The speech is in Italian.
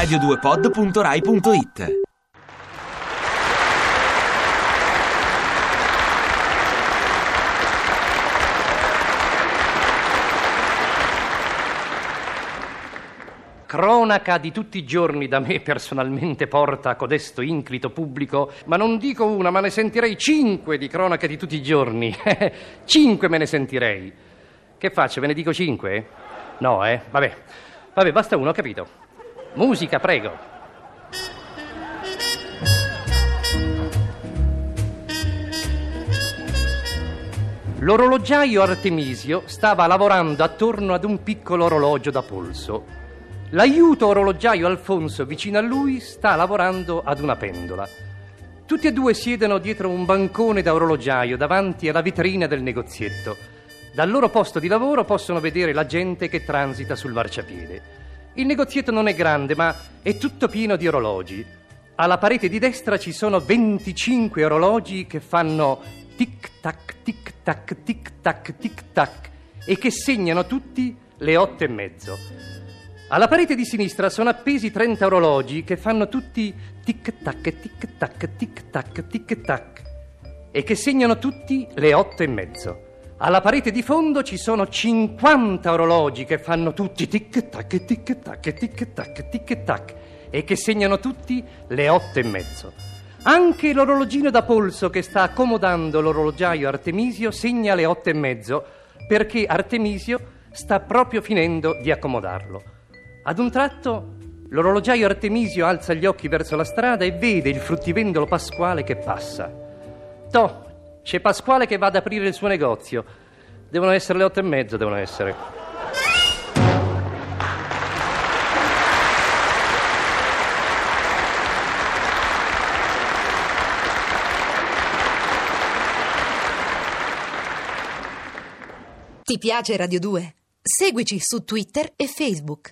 radio2pod.rai.it Cronaca di tutti i giorni da me personalmente porta a codesto inclito pubblico, ma non dico una, ma ne sentirei cinque di cronache di tutti i giorni. cinque me ne sentirei. Che faccio? Ve ne dico cinque? No, eh? Vabbè. Vabbè, basta uno, ho capito. Musica, prego. L'orologiaio Artemisio stava lavorando attorno ad un piccolo orologio da polso. L'aiuto orologiaio Alfonso vicino a lui sta lavorando ad una pendola. Tutti e due siedono dietro un bancone da orologiaio davanti alla vetrina del negozietto. Dal loro posto di lavoro possono vedere la gente che transita sul marciapiede. Il negozietto non è grande, ma è tutto pieno di orologi. Alla parete di destra ci sono 25 orologi che fanno tic-tac, tic-tac, tic-tac, tic-tac e che segnano tutti le otto e mezzo. Alla parete di sinistra sono appesi 30 orologi che fanno tutti tic-tac, tic-tac, tic-tac, tic-tac e che segnano tutti le otto e mezzo. Alla parete di fondo ci sono 50 orologi che fanno tutti tic-tac, tic-tac, tic-tac, tic-tac e che segnano tutti le otto e mezzo. Anche l'orologino da polso che sta accomodando l'orologiaio Artemisio segna le otto e mezzo perché Artemisio sta proprio finendo di accomodarlo. Ad un tratto l'orologiaio Artemisio alza gli occhi verso la strada e vede il fruttivendolo Pasquale che passa. Toh, c'è Pasquale che va ad aprire il suo negozio. Devono essere le otto e mezzo, devono essere. Ti piace Radio 2? Seguici su Twitter e Facebook.